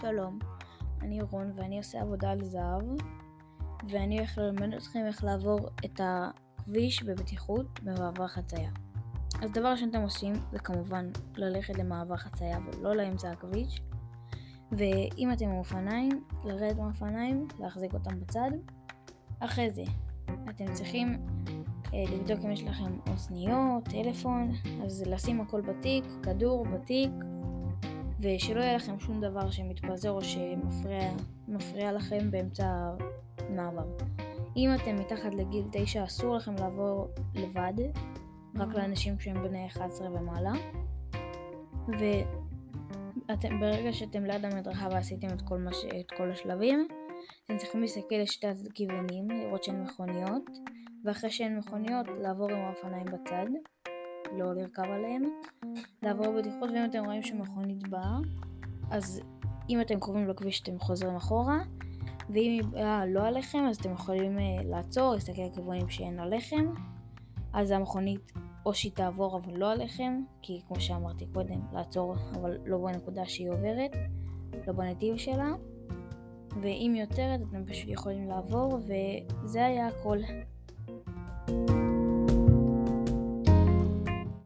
שלום, אני רון ואני עושה עבודה על זהב ואני הולך ללמד אתכם איך לעבור את הכביש בבטיחות במעבר חצייה. אז דבר ראשון שאתם עושים זה כמובן ללכת למעבר חצייה ולא לאמצע הכביש ואם אתם עם אופניים, לרדת מהאופניים, להחזיק אותם בצד. אחרי זה, אתם צריכים אה, לבדוק אם יש לכם אוזניות, טלפון, אז לשים הכל בתיק, כדור בתיק, ושלא יהיה לכם שום דבר שמתפזר או שמפריע לכם באמצע המעבר. אם אתם מתחת לגיל 9 אסור לכם לעבור לבד, רק לאנשים שהם בני 11 ומעלה. וברגע שאתם ליד המדרכה ועשיתם את כל, ש... את כל השלבים, אתם צריכים להסתכל לשתי הכיוונים, לראות שאין מכוניות, ואחרי שאין מכוניות, לעבור עם האופניים בצד. לא לרכב עליהם, לעבור בטיחות, ואם אתם רואים שמכונית באה, אז אם אתם קרובים לכביש אתם חוזרים אחורה, ואם היא באה לא עליכם, אז אתם יכולים uh, לעצור, להסתכל על כיוונים שאין עליכם, אז המכונית או שהיא תעבור אבל לא עליכם, כי כמו שאמרתי קודם, לעצור אבל לא בנקודה שהיא עוברת, לא בנתיב שלה, ואם היא עותרת אתם פשוט יכולים לעבור, וזה היה הכל.